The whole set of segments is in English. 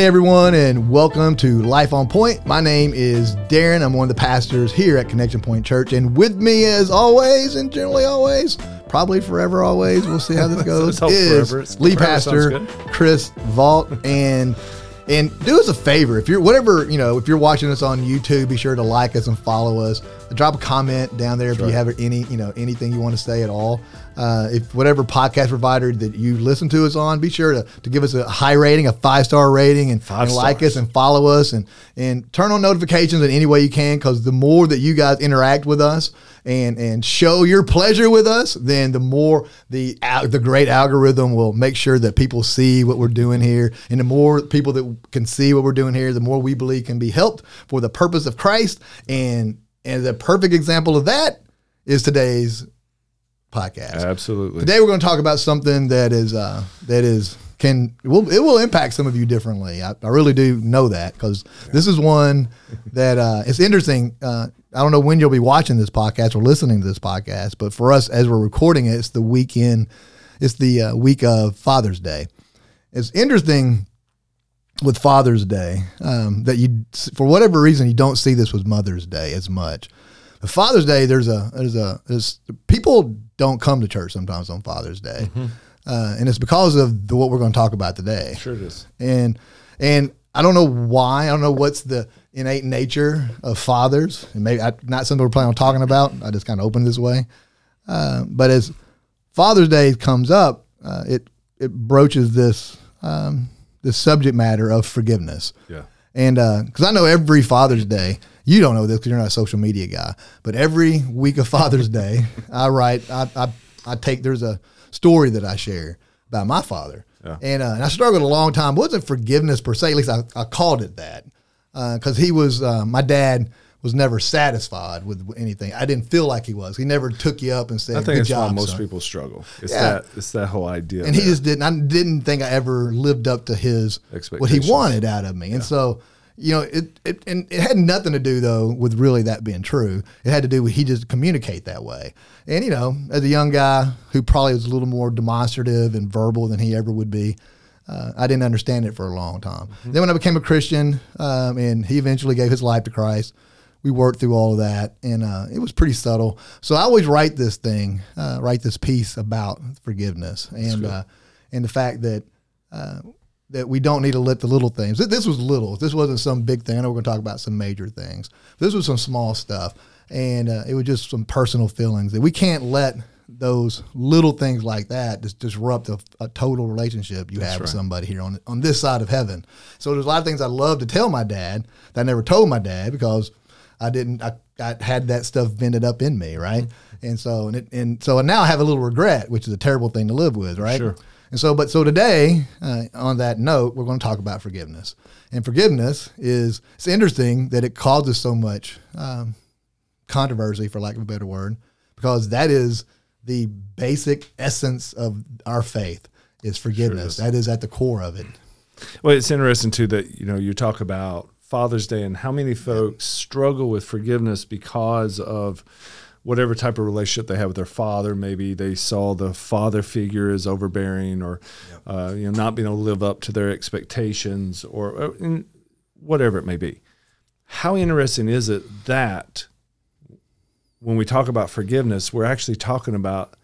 Hey everyone, and welcome to Life on Point. My name is Darren. I'm one of the pastors here at Connection Point Church, and with me, as always, and generally always, probably forever, always. We'll see how this goes. is lead pastor. Chris Vault, and and do us a favor if you're whatever you know if you're watching us on YouTube, be sure to like us and follow us. Drop a comment down there if you have any you know anything you want to say at all. Uh, if whatever podcast provider that you listen to us on, be sure to, to give us a high rating, a five star rating, and, and like us and follow us and and turn on notifications in any way you can because the more that you guys interact with us and and show your pleasure with us, then the more the al- the great algorithm will make sure that people see what we're doing here, and the more people that can see what we're doing here, the more we believe can be helped for the purpose of Christ. And and the perfect example of that is today's podcast. Absolutely. Today we're going to talk about something that is uh, that is can it will it will impact some of you differently. I, I really do know that because this is one that uh, it's interesting. Uh, I don't know when you'll be watching this podcast or listening to this podcast, but for us as we're recording it, it's the weekend. It's the uh, week of Father's Day. It's interesting with Father's Day um, that you, for whatever reason, you don't see this with Mother's Day as much. But Father's Day, there's a there's a there's people don't come to church sometimes on Father's Day, uh, and it's because of the, what we're going to talk about today. Sure it is. And and I don't know why. I don't know what's the innate nature of fathers. And maybe I, not something we're planning on talking about. I just kind of opened this way. Uh, but as Father's Day comes up, uh, it it broaches this um, this subject matter of forgiveness. Yeah. And because I know every Father's Day, you don't know this because you're not a social media guy, but every week of Father's Day, I write, I, I, I take, there's a story that I share about my father. Yeah. And, uh, and I struggled a long time. It wasn't forgiveness per se, at least I, I called it that. Because he was, uh, my dad was never satisfied with anything. I didn't feel like he was. He never took you up and said, I think Good job, why most son." people struggle. It's Yeah. that it's that whole idea. and he just didn't. I didn't think I ever lived up to his what he wanted out of me. And so, you know, it, it and it had nothing to do though with really that being true. It had to do with he just communicate that way. And you know, as a young guy who probably was a little more demonstrative and verbal than he ever would be. Uh, I didn't understand it for a long time. Then when I became a Christian, um, and he eventually gave his life to Christ, we worked through all of that, and uh, it was pretty subtle. So I always write this thing, uh, write this piece about forgiveness, and uh, and the fact that uh, that we don't need to let the little things. This was little. This wasn't some big thing. I know we're going to talk about some major things. This was some small stuff, and uh, it was just some personal feelings that we can't let those little things like that just disrupt a, a total relationship you have with somebody here on on this side of heaven. So there's a lot of things I love to tell my dad that I never told my dad because I didn't. I, I had that stuff vented up in me, right? And so and it, and so I now I have a little regret, which is a terrible thing to live with, right? Sure. And so, but so today, uh, on that note, we're going to talk about forgiveness. And forgiveness is it's interesting that it causes so much um, controversy, for lack of a better word, because that is the basic essence of our faith is forgiveness. that is at the core of it. Well, it's interesting too that you know you talk about Father's Day and how many folks struggle with forgiveness because of whatever type of relationship they have with their father. Maybe they saw the father figure as overbearing, or uh, you know not being able to live up to their expectations, or uh, whatever it may be. How interesting is it that when we talk about forgiveness, we're actually talking about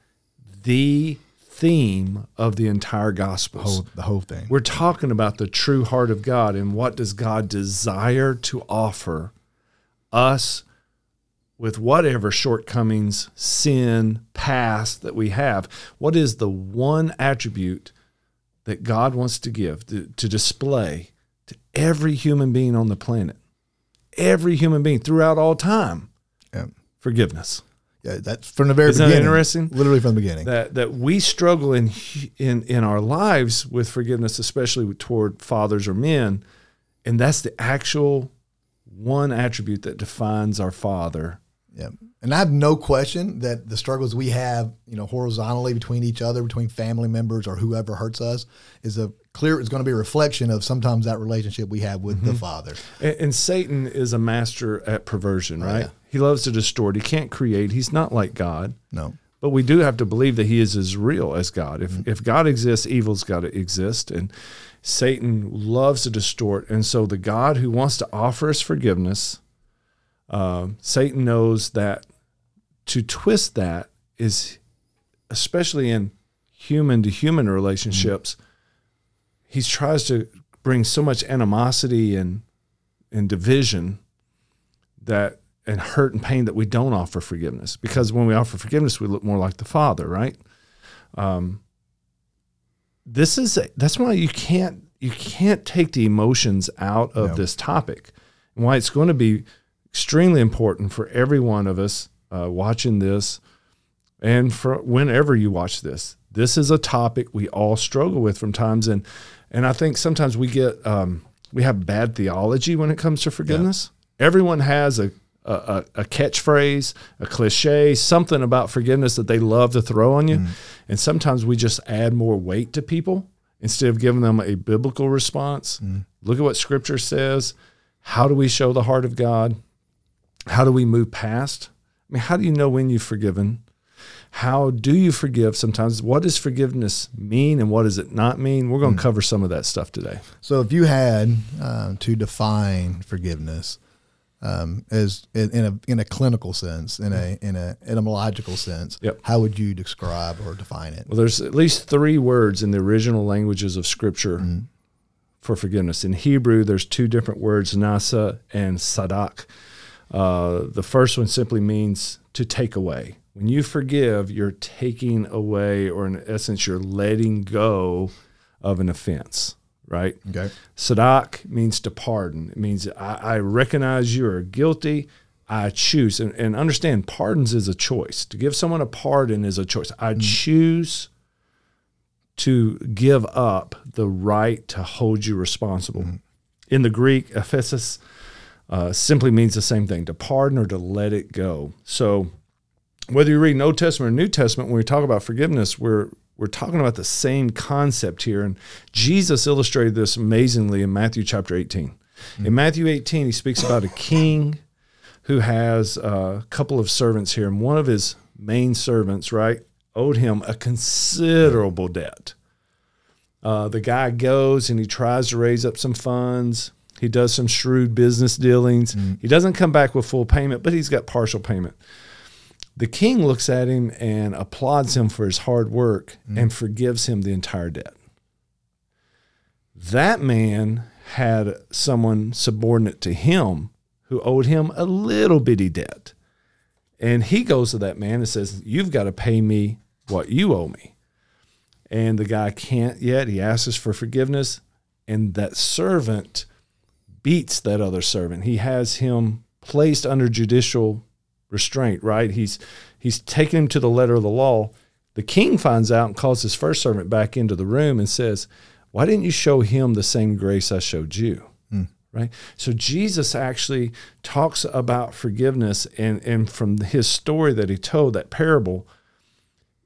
the theme of the entire gospel the whole thing. We're talking about the true heart of God and what does God desire to offer us with whatever shortcomings, sin, past that we have. What is the one attribute that God wants to give, to, to display to every human being on the planet? Every human being throughout all time. Forgiveness. Yeah, that's from the very Isn't that beginning. interesting? Literally from the beginning. that that we struggle in in in our lives with forgiveness, especially toward fathers or men, and that's the actual one attribute that defines our father. Yeah. And I have no question that the struggles we have, you know, horizontally between each other, between family members or whoever hurts us, is a clear is going to be a reflection of sometimes that relationship we have with the mm-hmm. Father. And, and Satan is a master at perversion, oh, right? yeah. He loves to distort. He can't create. He's not like God. No. But we do have to believe that He is as real as God. If if God exists, evil's got to exist, and Satan loves to distort. And so the God who wants to offer us forgiveness, uh, Satan knows that to twist that is, especially in human to human relationships, he tries to bring so much animosity and and division that and hurt and pain that we don't offer forgiveness. Because when we offer forgiveness we look more like the father right? Um, this is that's why you can't you can't take the emotions out of No. this topic. And why it's going to be extremely important for every one of us uh, watching this and for whenever you watch this. This is a topic we all struggle with from times and and i think sometimes we get um, we have bad theology when it comes to forgiveness. Everyone has a a, a a catchphrase, a cliche, something about forgiveness that they love to throw on you. Mm. And sometimes we just add more weight to people instead of giving them a biblical response. Mm. Look at what scripture says. How do we show the heart of God? How do we move past? I mean, how do you know when you've forgiven? How do you forgive sometimes? What does forgiveness mean and what does it not mean? We're going to mm. cover some of that stuff today. So if you had um, to define forgiveness um, as in, in a in a clinical sense, in a in a etymological sense, Yep. how would you describe or define it? Well, there's at least three words in the original languages of Scripture for forgiveness. In Hebrew, there's two different words, nasa and sadak. Uh, the first one simply means to take away. When you forgive, you're taking away, or in essence, you're letting go of an offense, right? Okay. Sadak means to pardon. It means I, I recognize you are guilty. I choose. And, and understand, pardons is a choice. To give someone a pardon is a choice. I choose to give up the right to hold you responsible. In the Greek, aphesis uh, simply means the same thing to pardon or to let it go. So, whether you read Old Testament or New Testament, when we talk about forgiveness, we're we're talking about the same concept here. And Jesus illustrated this amazingly in Matthew chapter 18. In Matthew 18, he speaks about a king who has a couple of servants here, and one of his main servants, right, owed him a considerable debt. Uh, the guy goes and he tries to raise up some funds. He does some shrewd business dealings. He doesn't come back with full payment, but he's got partial payment. The king looks at him and applauds him for his hard work mm. and forgives him the entire debt. That man had someone subordinate to him who owed him a little bitty debt. And he goes to that man and says, You've got to pay me what you owe me. And the guy can't yet. He asks for forgiveness. And that servant beats that other servant. He has him placed under judicial restraint, right? He's he's taking him to the letter of the law. The king finds out and calls his first servant back into the room and says, Why didn't you show him the same grace I showed you? Hmm. Right? So Jesus actually talks about forgiveness and, and from his story that he told, that parable,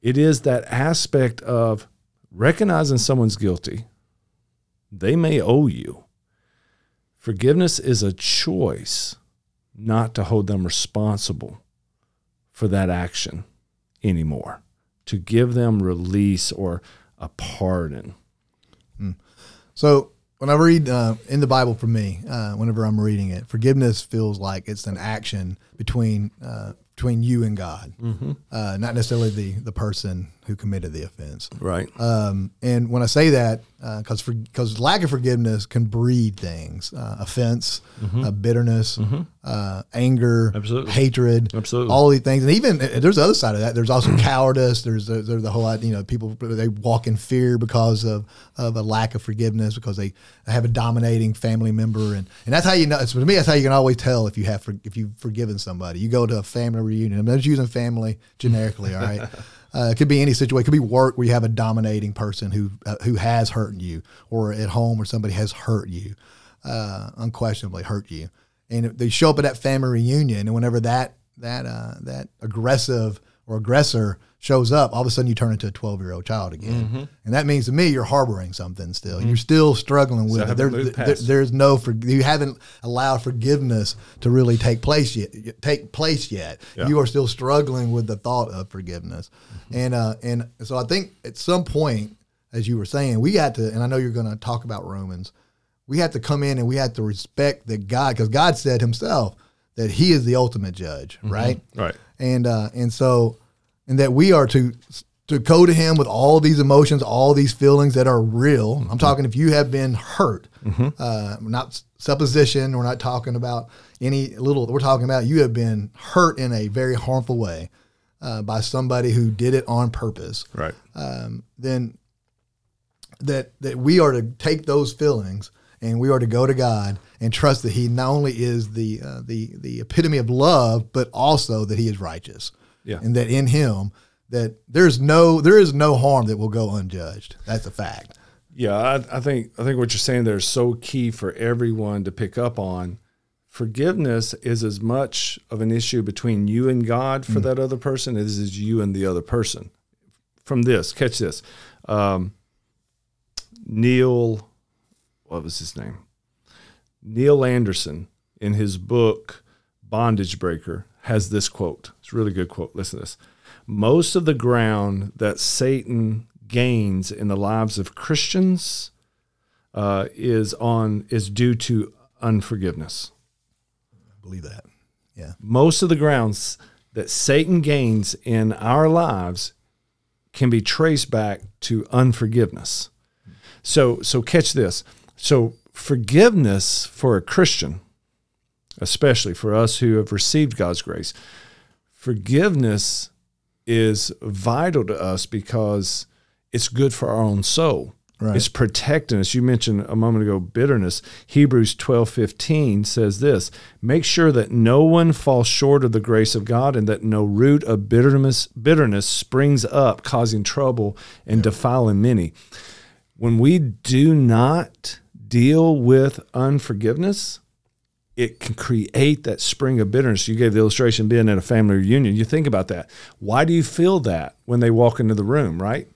it is that aspect of recognizing someone's guilty. They may owe you. Forgiveness is a choice not to hold them responsible for that action anymore, to give them release or a pardon. So when I read uh, in the Bible for me, uh, whenever I'm reading it, forgiveness feels like it's an action between uh, between you and God, uh, not necessarily the the person who committed the offense. Right. Um, and when I say that, because because lack of forgiveness can breed things, uh, offense, uh, bitterness, uh, anger, Absolutely. hatred, Absolutely. all these things. And even uh, there's the other side of that. There's also cowardice. There's the, there's the whole idea, you know people they walk in fear because of of a lack of forgiveness because they have a dominating family member and and that's how you know. It's, to me, that's how you can always tell if you have for, if you've forgiven somebody. You go to a family reunion. I'm just using family generically. All right. Uh, it could be any situation. It could be work where you have a dominating person who uh, who has hurt you, or at home where somebody has hurt you, uh, unquestionably hurt you, and they show up at that family reunion. And whenever that that uh, that aggressive or aggressor shows up, all of a sudden you turn into a 12 year old child again. And that means to me, you're harboring something still. You're still struggling with Mm-hmm. So it. There- there- there's no, for, you haven't allowed forgiveness to really take place yet. Take place yet. Yeah. You are still struggling with the thought of forgiveness. And, uh, and so I think at some point, as you were saying, we got to, and I know you're going to talk about Romans, we have to come in and we have to respect that God, because God said himself that he is the ultimate judge, right? Right. and uh, and so and that we are to to go to him with all these emotions, all these feelings that are real. I'm talking if you have been hurt, uh, not supposition. We're not talking about any little. We're talking about you have been hurt in a very harmful way uh, by somebody who did it on purpose. Right. Um, then that that we are to take those feelings and we are to go to God and trust that He not only is the uh, the the epitome of love, but also that He is righteous. Yeah. and that in Him that there's no there is no harm that will go unjudged. That's a fact. Yeah, I, I think I think what you're saying there is so key for everyone to pick up on. Forgiveness is as much of an issue between you and God for that other person as is you and the other person. From this, catch this. Um, Neil, what was his name? Neil Anderson, in his book Bondage Breaker, has this quote. It's a really good quote. Listen to this. Most of the ground that Satan gains in the lives of Christians uh, is on is due to unforgiveness. I believe that. Yeah. Most of the grounds that Satan gains in our lives can be traced back to unforgiveness. So so catch this. So forgiveness for a Christian, especially for us who have received God's grace, forgiveness is vital to us because it's good for our own soul. Right. It's protecting us. You mentioned a moment ago bitterness. Hebrews 12 15 says this Make sure that no one falls short of the grace of God and that no root of bitterness, bitterness springs up, causing trouble and defiling many. When we do not deal with unforgiveness, it can create that spring of bitterness. You gave the illustration being at a family reunion. You think about that. Why do you feel that when they walk into the room, right?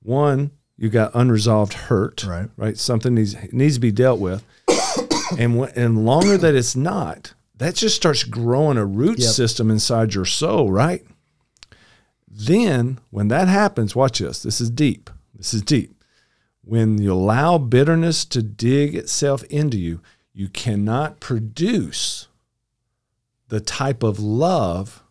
One, you got unresolved hurt, Right. Right, something needs needs to be dealt with, and when, and longer that it's not, that just starts growing a root Yep. system inside your soul, right? Then, when that happens, watch this. This is deep. This is deep. When you allow bitterness to dig itself into you, you cannot produce the type of love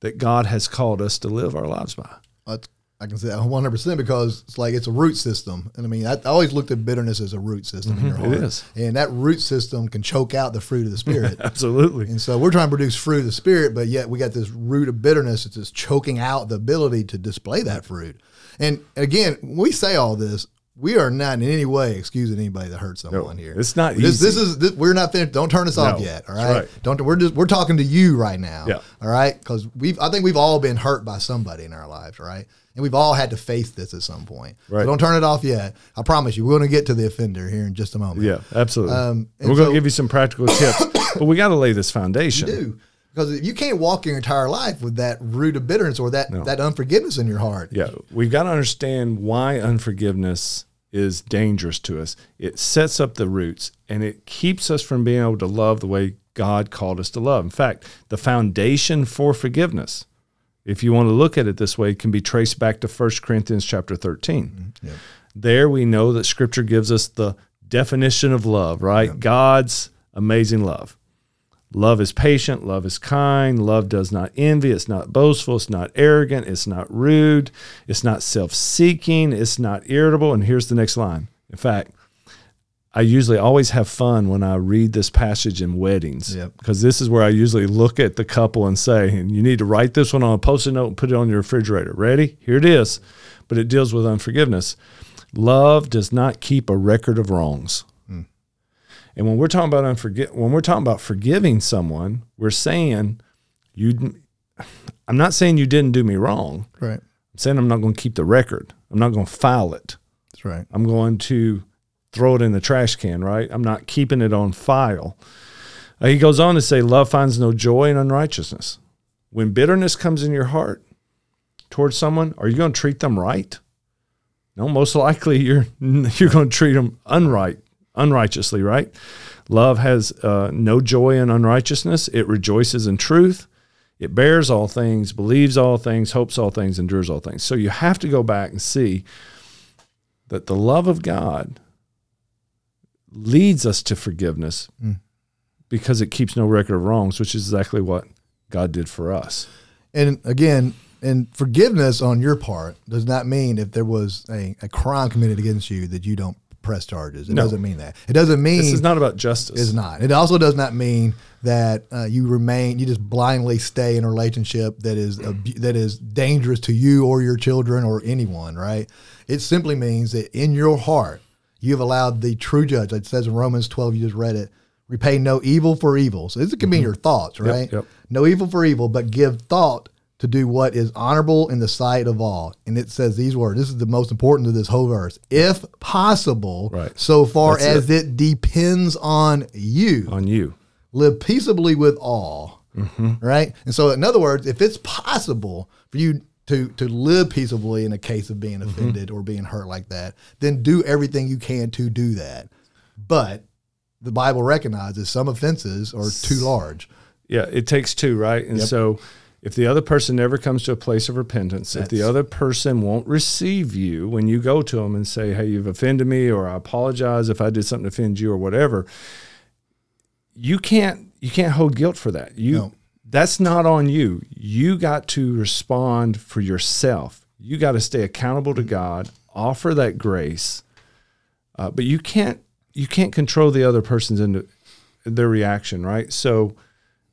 that God has called us to live our lives by. That's, I can say that 100% because it's like it's a root system. And I mean, I, I always looked at bitterness as a root system in your Mm-hmm. it heart. is. And that root system can choke out the fruit of the Spirit. Absolutely. and so we're trying to produce fruit of the Spirit, but yet we got this root of bitterness that's just choking out the ability to display that fruit. And again, when we say all this, we are not in any way excusing anybody that hurt someone here. it's not This, this is this, we're not finished. Don't turn us off yet. All right? right. Don't. We're just we're talking to you right now. Yeah. All right. Because we've I think we've all been hurt by somebody in our lives. Right. And we've all had to face this at some point. Right. So don't turn it off yet. I promise you, we're going to get to the offender here in just a moment. Yeah, absolutely. Um, and We're going to give you some practical tips, but we got to lay this foundation. Because if you can't walk your entire life with that root of bitterness or that that unforgiveness in your heart. Yeah, we've got to understand why unforgiveness is dangerous to us. It sets up the roots and it keeps us from being able to love the way God called us to love. In fact, the foundation for forgiveness, if you want to look at it this way, can be traced back to 1 Corinthians chapter 13. Mm-hmm. There we know that scripture gives us the definition of love, right? God's amazing love. Love is patient, love is kind, love does not envy, it's not boastful, it's not arrogant, it's not rude, it's not self seeking, it's not irritable. And here's the next line. In fact, I usually always have fun when I read this passage in weddings Yep. because this is where I usually look at the couple and say, and you need to write this one on a post it note and put it on your refrigerator. Ready? Here it is. But it deals with unforgiveness. Love does not keep a record of wrongs. And when we're talking about unforgi- when we're talking about forgiving someone, we're saying you I'm not saying you didn't do me wrong. Right. I'm saying I'm not going to keep the record. I'm not going to file it. That's right. I'm going to throw it in the trash can, right? I'm not keeping it on file. Uh, he goes on to say, Love finds no joy in unrighteousness. When bitterness comes in your heart, towards someone, are you going to treat them right? No, most likely you're you're going to treat them unright, unrighteously, right? Love has uh, no joy in unrighteousness. It rejoices in truth. It bears all things, believes all things, hopes all things, endures all things. So you have to go back and see that the love of God leads us to forgiveness Mm. because it keeps no record of wrongs, which is exactly what God did for us. And again, and forgiveness on your part does not mean if there was a, a crime committed against you that you don't press charges. It No. doesn't mean that. It doesn't mean This is not about justice. It's not. It also does not mean that uh, you remain, you just blindly stay in a relationship that is abu- that is dangerous to you or your children or anyone. Right? It simply means that in your heart you have allowed the true judge. It says in Romans twelve, you just read it. Repay no evil for evil. So this can be your thoughts, right? yep. No evil for evil, but give thought to do what is honorable in the sight of all. And it says these words. This is the most important of this whole verse. If possible, Right. so far That's as it depends on you, on you. live peaceably with all. Mm-hmm. Right? And so, in other words, if it's possible for you to, to live peaceably in a case of being Mm-hmm. offended or being hurt like that, then do everything you can to do that. But the Bible recognizes some offenses are too large. Yeah, it takes two, right? And Yep. so if the other person never comes to a place of repentance, if the other person won't receive you when you go to them and say, "Hey, you've offended me," or "I apologize if I did something to offend you," or whatever, you can't you can't hold guilt for that. You No. that's not on you. You got to respond for yourself. You got to stay accountable to God, offer that grace, uh, but you can't you can't control the other person's into their reaction, right? So,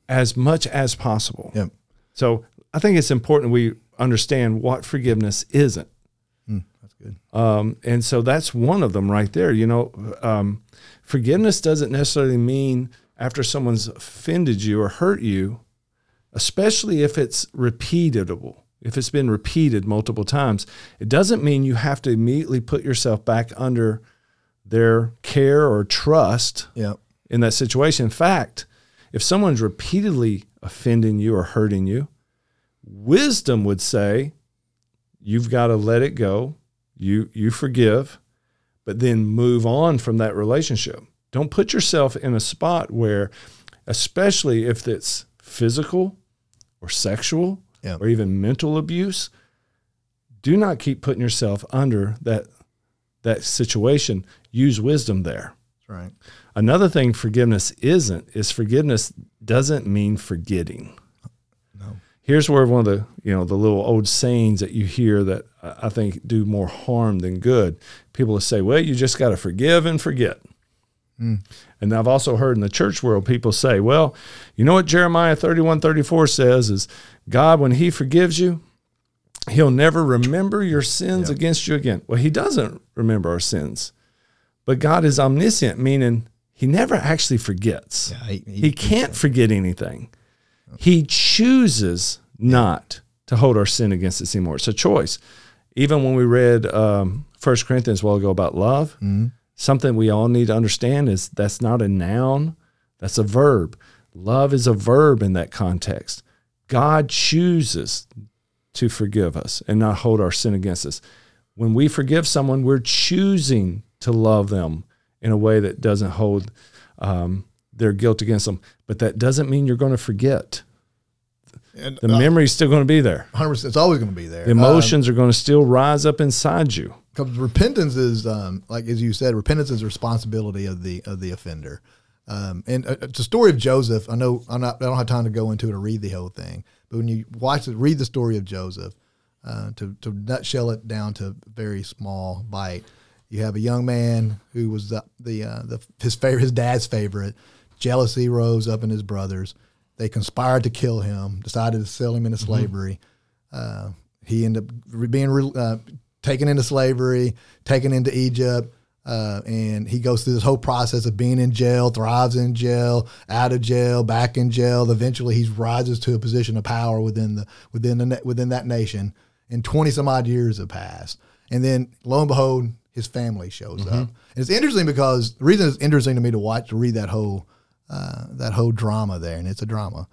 as much as possible. Yep. So I think it's important we understand what forgiveness isn't. That's good. Um, and so that's one of them right there. You know, um, forgiveness doesn't necessarily mean after someone's offended you or hurt you, especially if it's repeatable, if it's been repeated multiple times, it doesn't mean you have to immediately put yourself back under their care or trust Yep. in that situation. In fact, if someone's repeatedly offending you or hurting you, wisdom would say you've got to let it go. You you forgive, but then move on from that relationship. Don't put yourself in a spot where especially if it's physical or sexual Yeah. or even mental abuse, do not keep putting yourself under that that situation. Use wisdom there. That's right. Another thing forgiveness isn't is forgiveness doesn't mean forgetting. No. Here's where one of the you know the little old sayings that you hear that I think do more harm than good. People will say, "Well, you just got to forgive and forget." Hmm. And I've also heard in the church world people say, "Well, you know what Jeremiah 31, 34 says is God when he forgives you, he'll never remember your sins against you again." Well, he doesn't remember our sins. But God is omniscient, meaning he never actually forgets. Yeah, he- he- he can't forget anything. He chooses not to hold our sin against us anymore. It's a choice. Even when we read um, 1 Corinthians a while ago about love, something we all need to understand is that's not a noun, that's a verb. Love is a verb in that context. God chooses to forgive us and not hold our sin against us. When we forgive someone, we're choosing to love them in a way that doesn't hold um, their guilt against them. But that doesn't mean you're going to forget. And, The memory's still going to be there. 100%, it's always going to be there. The emotions are going to still rise up inside you. because repentance is um, like as you said, repentance is responsibility of the of the offender. Um, and uh, it's a story of Joseph. I know I'm not. I don't have time to go into it or read the whole thing. But when you watch it, read the story of Joseph. Uh, to to nutshell it down to a very small bite, you have a young man who was the the, uh, the his favorite, his dad's favorite. Jealousy rose up in his brothers. They conspired to kill him. Decided to sell him into slavery. Uh, he ended up being re- uh, taken into slavery, taken into Egypt, uh, and he goes through this whole process of being in jail, thrives in jail, out of jail, back in jail. Eventually, he rises to a position of power within the within the within that nation. And twenty some odd years have passed, and then lo and behold, his family shows up. And it's interesting because the reason it's interesting to me to watch to read that whole uh, that whole drama there, and it's a drama,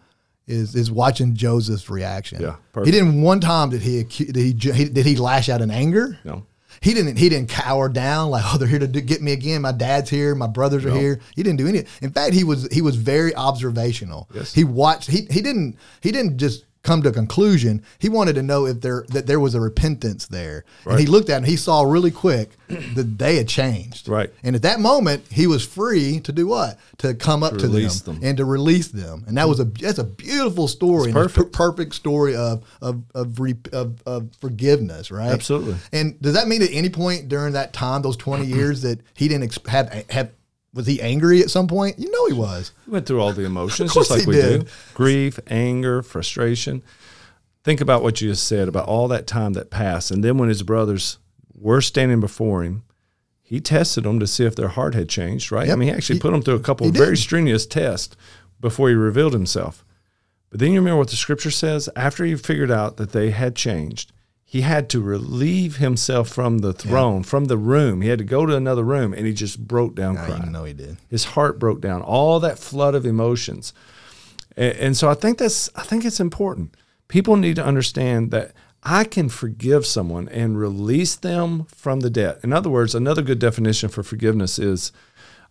is is watching Joseph's reaction. Yeah, he didn't one time did he, did he he did he lash out in anger? No. He didn't. He didn't cower down like, oh, they're here to do, get me again. My dad's here. My brothers are No. here. He didn't do any. In fact, he was he was very observational. Yes. He watched. He he didn't he didn't just come to a conclusion. He wanted to know if there that there was a repentance there. And he looked at it and he saw really quick that they had changed. Right. And at that moment, he was free to do what? To come up to, release them, them. and to release them. And that was a that's a beautiful story. perfect. per- perfect story of of of, re, of of forgiveness, right? Absolutely. And does that mean at any point during that time, those twenty years, that he didn't have have was he angry at some point? You know he was. He went through all the emotions, just like we did. do grief, anger, frustration. Think about what you just said about all that time that passed. And then when his brothers were standing before him, he tested them to see if their heart had changed, right? I mean, he actually He- put them through a couple of very strenuous tests before he revealed himself. But then you remember what the scripture says? After he figured out that they had changed, he had to relieve himself from the throne, from the room. He had to go to another room and he just broke down I crying know he did. his heart broke down all that flood of emotions and, and so i think that's i think it's important people need to understand that i can forgive someone and release them from the debt in other words another good definition for forgiveness is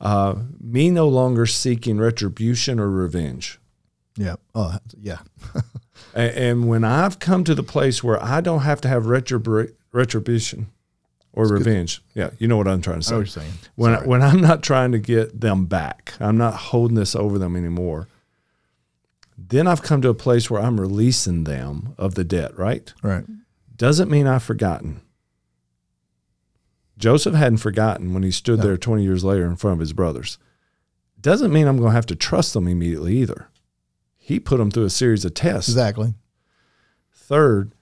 uh, me no longer seeking retribution or revenge Yeah. Oh, yeah. And when i've come to the place where i don't have to have retribu- retribution or revenge yeah you know what i'm trying to say I what saying. when Sorry. when I'm not trying to get them back, I'm not holding this over them anymore. Then I've come to a place where I'm releasing them of the debt, right? Right. Doesn't mean I've forgotten. Joseph hadn't forgotten when he stood No. there 20 years later in front of his brothers. Doesn't mean I'm going to have to trust them immediately either. He put them through a series of tests. Exactly. Third,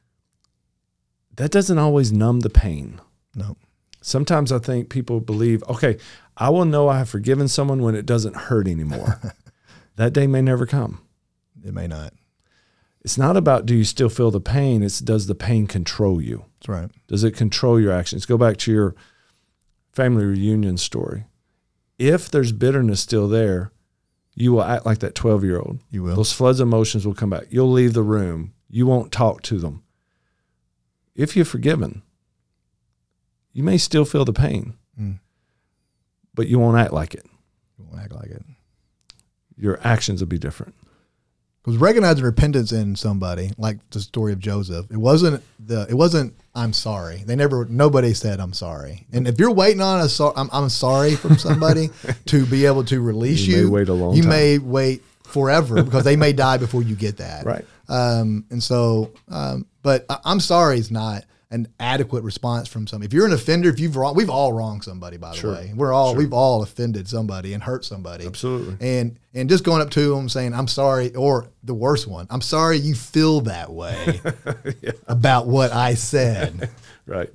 that doesn't always numb the pain. No. Sometimes I think people believe, okay, I will know I have forgiven someone when it doesn't hurt anymore. that day may never come. It may not. It's not about do you still feel the pain, it's does the pain control you? That's right. Does it control your actions? Go back to your family reunion story. If there's bitterness still there, you will act like that 12 year old. You will. Those floods of emotions will come back. You'll leave the room. You won't talk to them. If you're forgiven, you may still feel the pain, Mm. but you won't act like it. You won't act like it. Your actions will be different. Because recognizing repentance in somebody, like the story of Joseph, it wasn't the it wasn't I'm sorry. They never nobody said I'm sorry. And if you're waiting on a so, I'm, I'm sorry from somebody to be able to release You you, may wait a long time you time. may wait forever because they may die before you get that. Right. Um, and so, um, but I, I'm sorry is not an adequate response from somebody. If you're an offender, if you've wrong, we've all wronged somebody. By the Sure. way, we're all Sure. we've all offended somebody and hurt somebody. Absolutely. And and just going up to them saying I'm sorry, or the worst one, I'm sorry you feel that way about what I said. Right.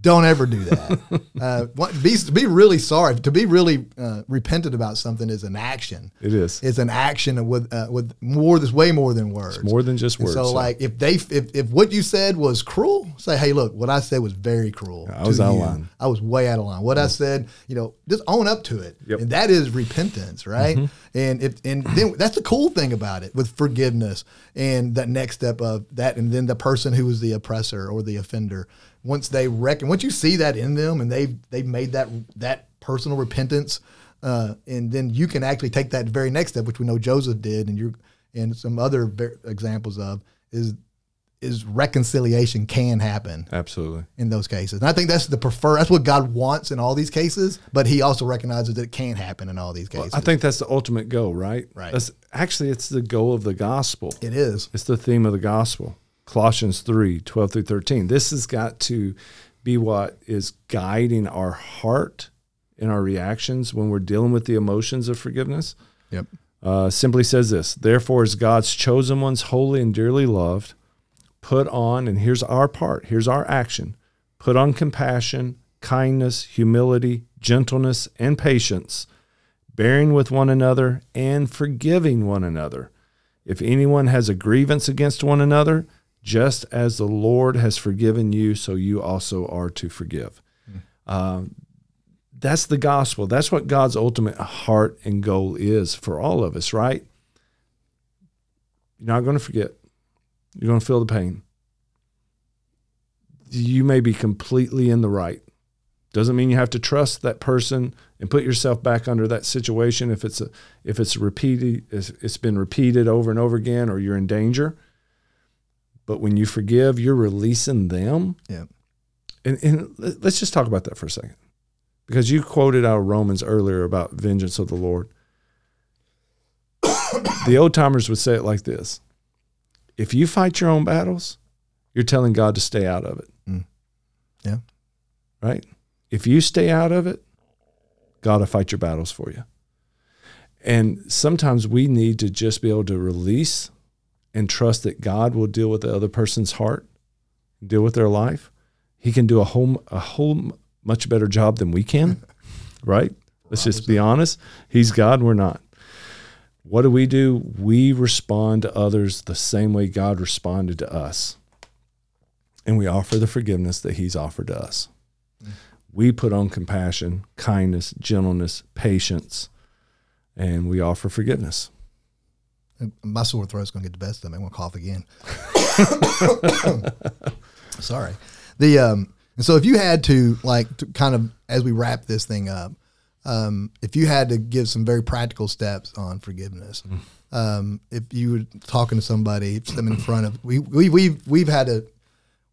Don't ever do that. uh, be be really sorry. To be really uh, repentant about something is an action. It is. It's an action with uh, with more. There's way more than words. More than just words. So, so- like, if they if, if what you said was cruel, say, hey, look, what I said was very cruel. I was out of line. I was way out of line. What I said, you know, just own up to it, Yep. and that is repentance, right? And if and then that's the cool thing about it with forgiveness and that next step of that, and then the person who was the oppressor or the offender, once they reckon, once you see that in them, and they've they've made that that personal repentance. Uh, and then you can actually take that very next step, which we know Joseph did, and you and some other ver- examples of is is reconciliation can happen Absolutely. in those cases. And I think that's the prefer. That's what God wants in all these cases. But He also recognizes that it can happen in all these cases. I think that's the ultimate goal, right? Right. That's actually it's the goal of the gospel. it is. It's the theme of the gospel. Colossians 3, 12 through 13. This has got to be what is guiding our heart in our reactions when we're dealing with the emotions of forgiveness. Yep. Uh, simply says this Therefore, as God's chosen ones, holy and dearly loved, put on, and here's our part, here's our action put on compassion, kindness, humility, gentleness, and patience, bearing with one another and forgiving one another. If anyone has a grievance against one another, just as the Lord has forgiven you, so you also are to forgive. Um, that's the gospel. That's what God's ultimate heart and goal is for all of us, right? You're not going to forget. You're going to feel the pain. You may be completely in the right. Doesn't mean you have to trust that person and put yourself back under that situation if it's a, if it's repeated if it's been repeated over and over again or you're in danger. But when you forgive, you're releasing them. Yeah. And, and let's just talk about that for a second. Because you quoted out of Romans earlier about vengeance of the Lord. the old timers would say it like this If you fight your own battles, you're telling God to stay out of it. Mm. Yeah. Right? If you stay out of it, God will fight your battles for you. And sometimes we need to just be able to release and trust that God will deal with the other person's heart, deal with their life. He can do a whole a whole much better job than we can, right? Let's just be honest. He's God, we're not. What do we do? We respond to others the same way God responded to us. And we offer the forgiveness that He's offered to us. We put on compassion, kindness, gentleness, patience, and we offer forgiveness. My sore throat's going to get the best of me. I'm going to cough again. Sorry. The um, and so if you had to like to kind of as we wrap this thing up, um, if you had to give some very practical steps on forgiveness, um, if you were talking to somebody, them in front of we we we've we've had to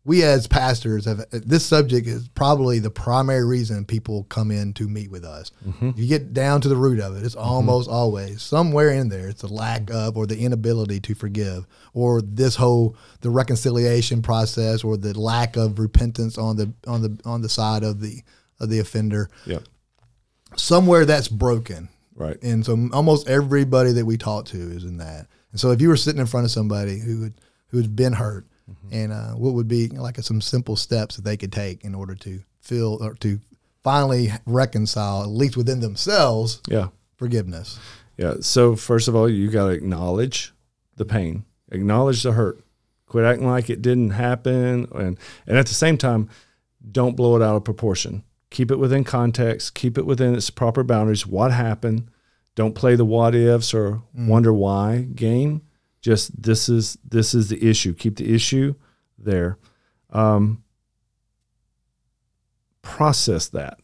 we as pastors have this subject is probably the primary reason people come in to meet with us. Mm-hmm. You get down to the root of it, it's almost always somewhere in there. It's the lack of or the inability to forgive, or this whole the reconciliation process, or the lack of repentance on the on the on the side of the of the offender. Yeah. Somewhere that's broken, Right. and so almost everybody that we talk to is in that. And so if you were sitting in front of somebody who had, who has been hurt, and uh, what would be like some simple steps that they could take in order to feel or to finally reconcile, at least within themselves, Yeah. forgiveness. Yeah. So first of all, you got to acknowledge the pain, acknowledge the hurt, quit acting like it didn't happen, and and at the same time, don't blow it out of proportion. Keep it within context. Keep it within its proper boundaries. What happened? Don't play the what ifs or wonder why game. Just this is this is the issue. Keep the issue there. Um, process that,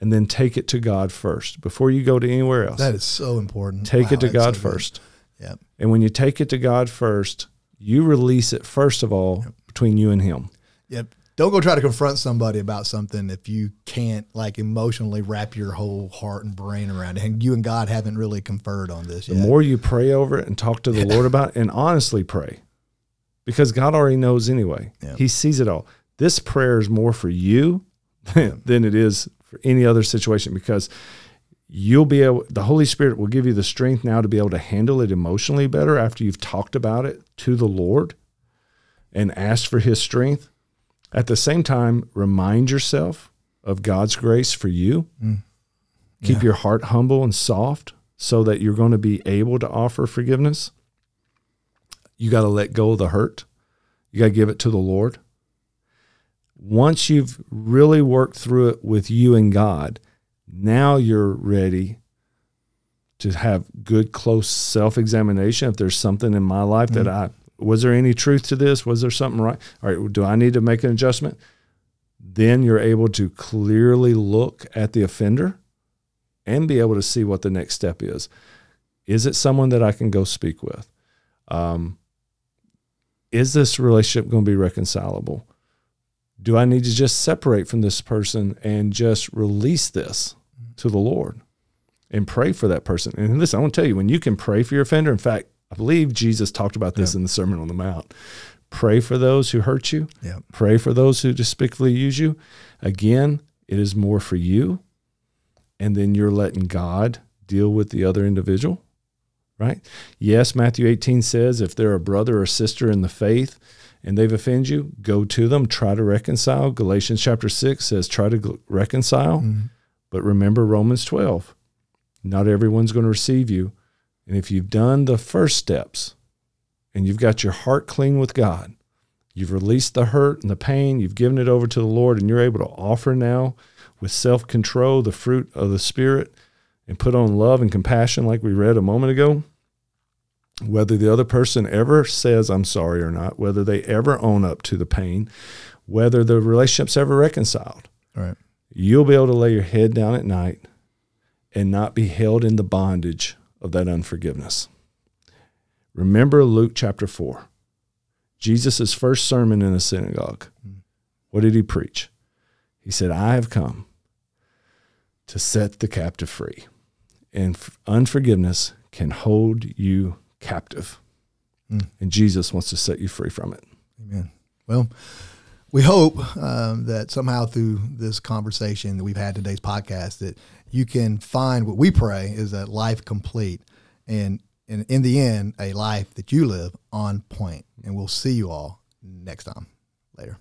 and then take it to God first before you go to anywhere else. That is so important. Take Wow, it to God so good. first. Yep. And when you take it to God first, you release it first of all between you and Him. Yep. Don't go try to confront somebody about something if you can't like emotionally wrap your whole heart and brain around it. And you and God haven't really conferred on this The yet. more you pray over it and talk to the Lord about it, and honestly pray, because God already knows anyway. Yeah. He sees it all. This prayer is more for you than, than it is for any other situation because you'll be able, the Holy Spirit will give you the strength now to be able to handle it emotionally better after you've talked about it to the Lord and asked for His strength. At the same time, remind yourself of God's grace for you. Mm. Keep Yeah. your heart humble and soft so that you're going to be able to offer forgiveness. You got to let go of the hurt. You got to give it to the Lord. Once you've really worked through it with you and God, now you're ready to have good, close self examination. If there's something in my life that mm. I, was there any truth to this? Was there something right? All right, do I need to make an adjustment? Then you're able to clearly look at the offender and be able to see what the next step is. Is it someone that I can go speak with? Um, is this relationship going to be reconcilable? Do I need to just separate from this person and just release this to the Lord and pray for that person? And listen, I want to tell you, when you can pray for your offender, in fact, I believe Jesus talked about this in the Sermon on the Mount. Pray for those who hurt you. Yeah. Pray for those who despicably use you. Again, it is more for you. And then you're letting God deal with the other individual, right? Yes, Matthew 18 says if they're a brother or sister in the faith and they've offended you, go to them, try to reconcile. Galatians chapter 6 says try to reconcile. Mhm. But remember Romans 12. Not everyone's going to receive you. And if you've done the first steps and you've got your heart clean with God, you've released the hurt and the pain, you've given it over to the Lord, and you're able to offer now with self control the fruit of the Spirit and put on love and compassion, like we read a moment ago, whether the other person ever says I'm sorry or not, whether they ever own up to the pain, whether the relationship's ever reconciled. Right. You'll be able to lay your head down at night and not be held in the bondage of that unforgiveness. Remember Luke chapter 4. Jesus' first sermon in a synagogue. What did he preach? He said, I have come to set the captive free. And unforgiveness can hold you captive. Mm. And Jesus wants to set you free from it. Amen. Well, we hope um, that somehow through this conversation that we've had today's podcast that you can find what we pray is that life complete and, and in the end a life that you live on point. And we'll see you all next time. Later